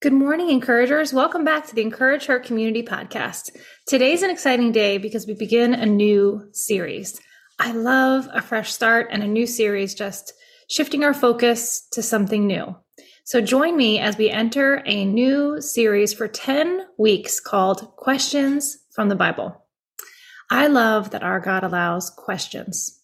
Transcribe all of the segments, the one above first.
Good morning, encouragers. Welcome back to the Encourage Her Community Podcast. Today's an exciting day because we begin a new series. I love a fresh start and a new series, just shifting our focus to something new. So join me as we enter a new series for 10 weeks called Questions from the Bible. I love that our God allows questions.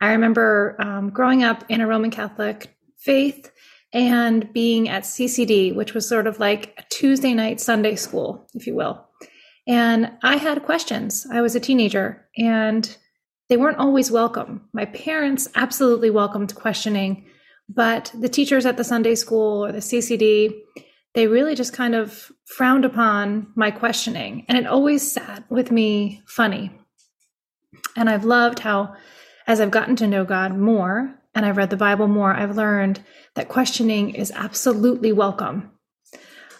I remember um, growing up in a Roman Catholic faith and being at CCD, which was sort of like a Tuesday night Sunday school, if you will. And I had questions. I was a teenager and they weren't always welcome. My parents absolutely welcomed questioning, but the teachers at the Sunday school or the CCD, they really just kind of frowned upon my questioning. And it always sat with me funny. And I've loved how, as I've gotten to know God more, and I've read the Bible more, I've learned that questioning is absolutely welcome.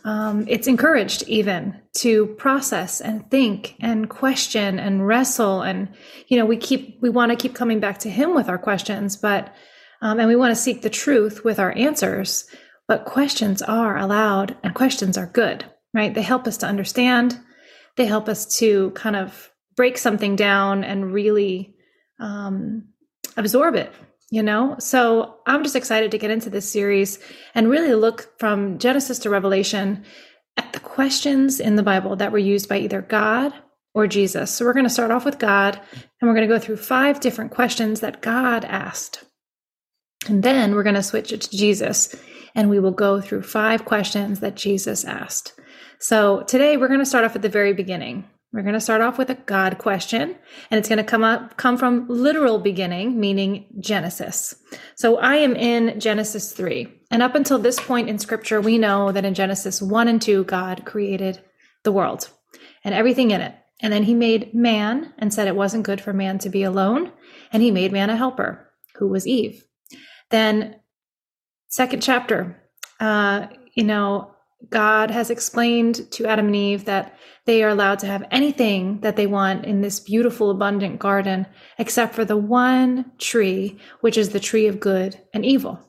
Um, it's encouraged even to process and think and question and wrestle and you know we keep we want to keep coming back to him with our questions but um, and we want to seek the truth with our answers but questions are allowed and questions are good right they help us to understand they help us to kind of break something down and really um, absorb it you know? So i'm just excited to get into this series and really look from genesis to revelation at the questions in the bible that were used by either god or jesus. So we're going to start off with god and we're going to go through five different questions that god asked. And then we're going to switch it to jesus and we will go through five questions that jesus asked. So today we're going to start off at the very beginning we're going to start off with a God question, and it's going to come up come from literal beginning, meaning Genesis. So I am in Genesis 3. And up until this point in scripture, we know that in Genesis 1 and 2 God created the world and everything in it. And then he made man and said it wasn't good for man to be alone, and he made man a helper, who was Eve. Then second chapter, uh, you know, God has explained to Adam and Eve that they are allowed to have anything that they want in this beautiful, abundant garden, except for the one tree, which is the tree of good and evil.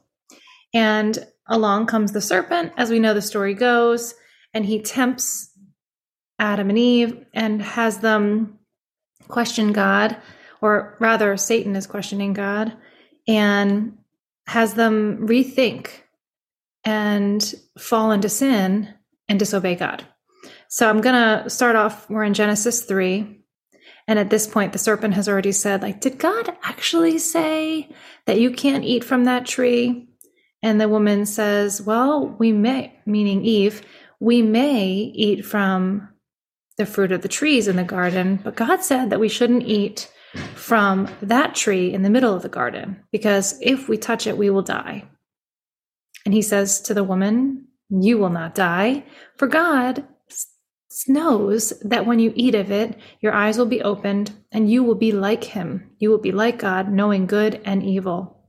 And along comes the serpent, as we know the story goes, and he tempts Adam and Eve and has them question God, or rather, Satan is questioning God, and has them rethink and fall into sin and disobey God. So I'm going to start off, we're in Genesis 3. And at this point, the serpent has already said, like, did God actually say that you can't eat from that tree? And the woman says, well, we may, meaning Eve, we may eat from the fruit of the trees in the garden, but God said that we shouldn't eat from that tree in the middle of the garden because if we touch it, we will die. And he says to the woman, You will not die, for God knows that when you eat of it, your eyes will be opened and you will be like him. You will be like God, knowing good and evil.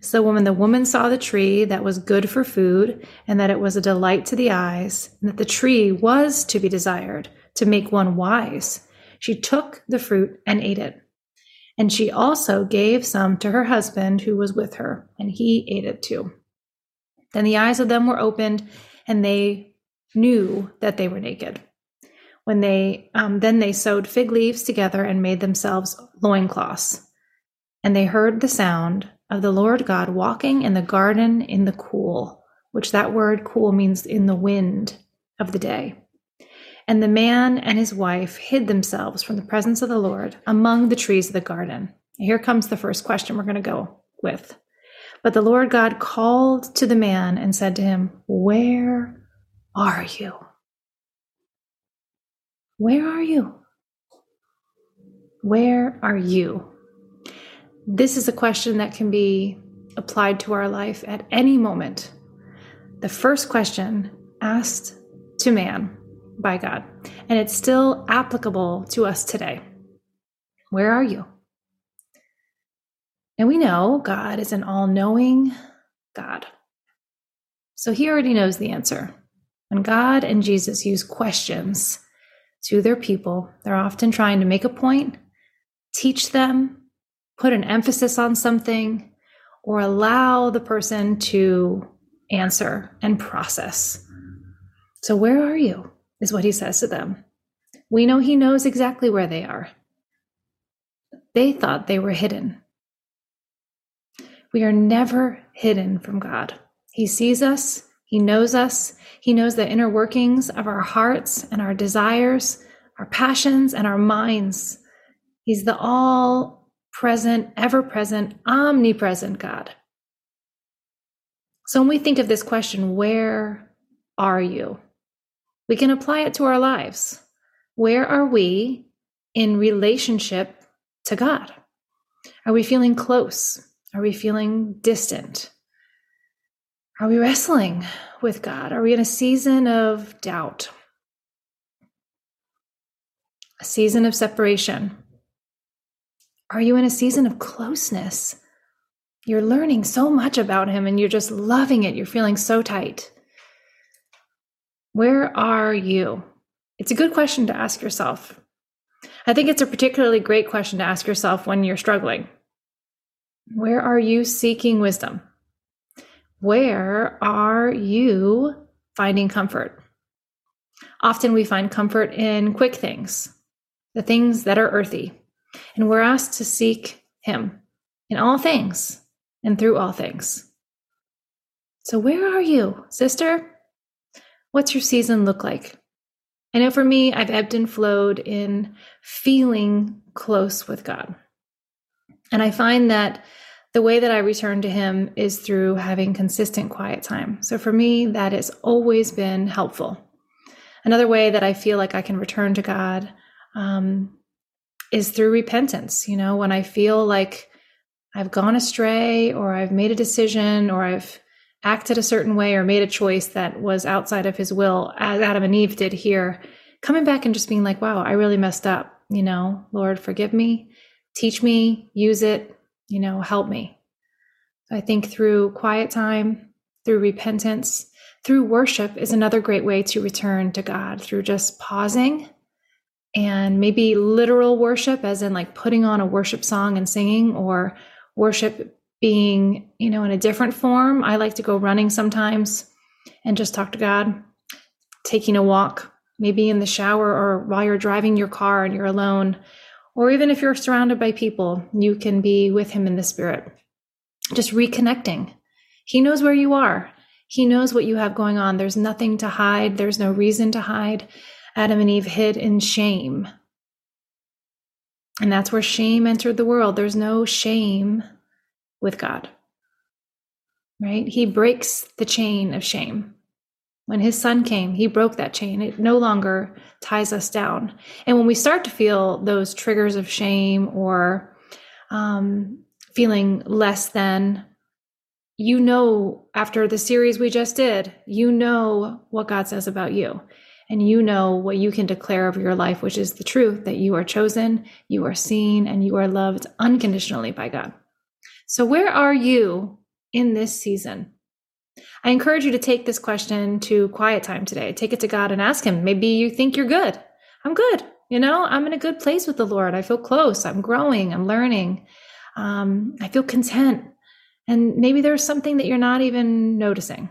So when the woman saw the tree that was good for food, and that it was a delight to the eyes, and that the tree was to be desired to make one wise, she took the fruit and ate it. And she also gave some to her husband who was with her, and he ate it too. Then the eyes of them were opened, and they knew that they were naked. When they um, then they sewed fig leaves together and made themselves loincloths. And they heard the sound of the Lord God walking in the garden in the cool, which that word cool means in the wind of the day. And the man and his wife hid themselves from the presence of the Lord among the trees of the garden. Here comes the first question we're going to go with. But the Lord God called to the man and said to him, Where are you? Where are you? Where are you? This is a question that can be applied to our life at any moment. The first question asked to man by God, and it's still applicable to us today. Where are you? And we know God is an all knowing God. So he already knows the answer. When God and Jesus use questions to their people, they're often trying to make a point, teach them, put an emphasis on something, or allow the person to answer and process. So, where are you? is what he says to them. We know he knows exactly where they are. They thought they were hidden. We are never hidden from God. He sees us, He knows us, He knows the inner workings of our hearts and our desires, our passions, and our minds. He's the all present, ever present, omnipresent God. So when we think of this question, where are you? We can apply it to our lives. Where are we in relationship to God? Are we feeling close? Are we feeling distant? Are we wrestling with God? Are we in a season of doubt? A season of separation? Are you in a season of closeness? You're learning so much about Him and you're just loving it. You're feeling so tight. Where are you? It's a good question to ask yourself. I think it's a particularly great question to ask yourself when you're struggling. Where are you seeking wisdom? Where are you finding comfort? Often we find comfort in quick things, the things that are earthy, and we're asked to seek Him in all things and through all things. So, where are you, sister? What's your season look like? I know for me, I've ebbed and flowed in feeling close with God. And I find that the way that I return to Him is through having consistent quiet time. So for me, that has always been helpful. Another way that I feel like I can return to God um, is through repentance. You know, when I feel like I've gone astray or I've made a decision or I've acted a certain way or made a choice that was outside of his will, as Adam and Eve did here, coming back and just being like, wow, I really messed up. You know, Lord, forgive me, teach me, use it, you know, help me. I think through quiet time, through repentance, through worship is another great way to return to God through just pausing and maybe literal worship, as in like putting on a worship song and singing, or worship being, you know, in a different form. I like to go running sometimes and just talk to God, taking a walk, maybe in the shower or while you're driving your car and you're alone or even if you're surrounded by people, you can be with him in the spirit. Just reconnecting. He knows where you are. He knows what you have going on. There's nothing to hide. There's no reason to hide. Adam and Eve hid in shame. And that's where shame entered the world. There's no shame with God. Right? He breaks the chain of shame. When his son came, he broke that chain. It no longer ties us down. And when we start to feel those triggers of shame or um, feeling less than, you know, after the series we just did, you know what God says about you. And you know what you can declare over your life, which is the truth that you are chosen, you are seen, and you are loved unconditionally by God. So, where are you in this season? I encourage you to take this question to quiet time today. Take it to God and ask Him. Maybe you think you're good. I'm good. You know, I'm in a good place with the Lord. I feel close. I'm growing. I'm learning. Um, I feel content. And maybe there's something that you're not even noticing.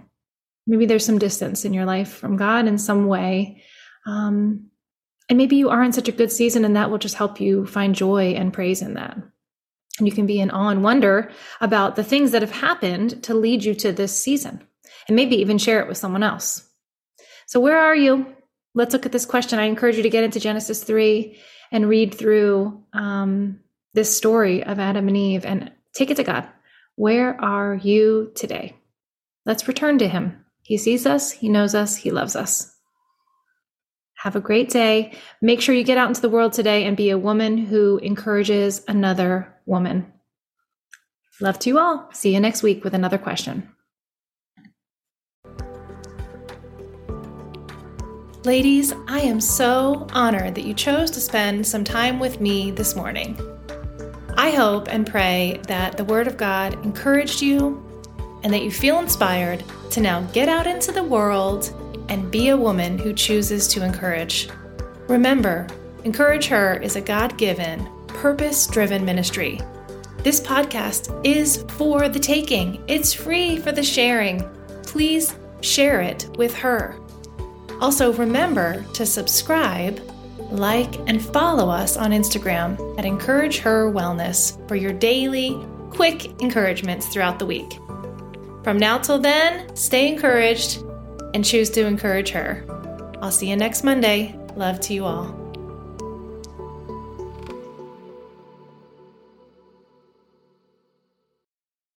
Maybe there's some distance in your life from God in some way. Um, and maybe you are in such a good season, and that will just help you find joy and praise in that. And you can be in awe and wonder about the things that have happened to lead you to this season and maybe even share it with someone else. So, where are you? Let's look at this question. I encourage you to get into Genesis 3 and read through um, this story of Adam and Eve and take it to God. Where are you today? Let's return to Him. He sees us, He knows us, He loves us. Have a great day. Make sure you get out into the world today and be a woman who encourages another woman. Love to you all. See you next week with another question. Ladies, I am so honored that you chose to spend some time with me this morning. I hope and pray that the Word of God encouraged you and that you feel inspired to now get out into the world and be a woman who chooses to encourage. Remember, Encourage Her is a God given, purpose driven ministry. This podcast is for the taking, it's free for the sharing. Please share it with her. Also, remember to subscribe, like, and follow us on Instagram at Encourage Her Wellness for your daily, quick encouragements throughout the week. From now till then, stay encouraged and choose to encourage her. I'll see you next Monday. Love to you all.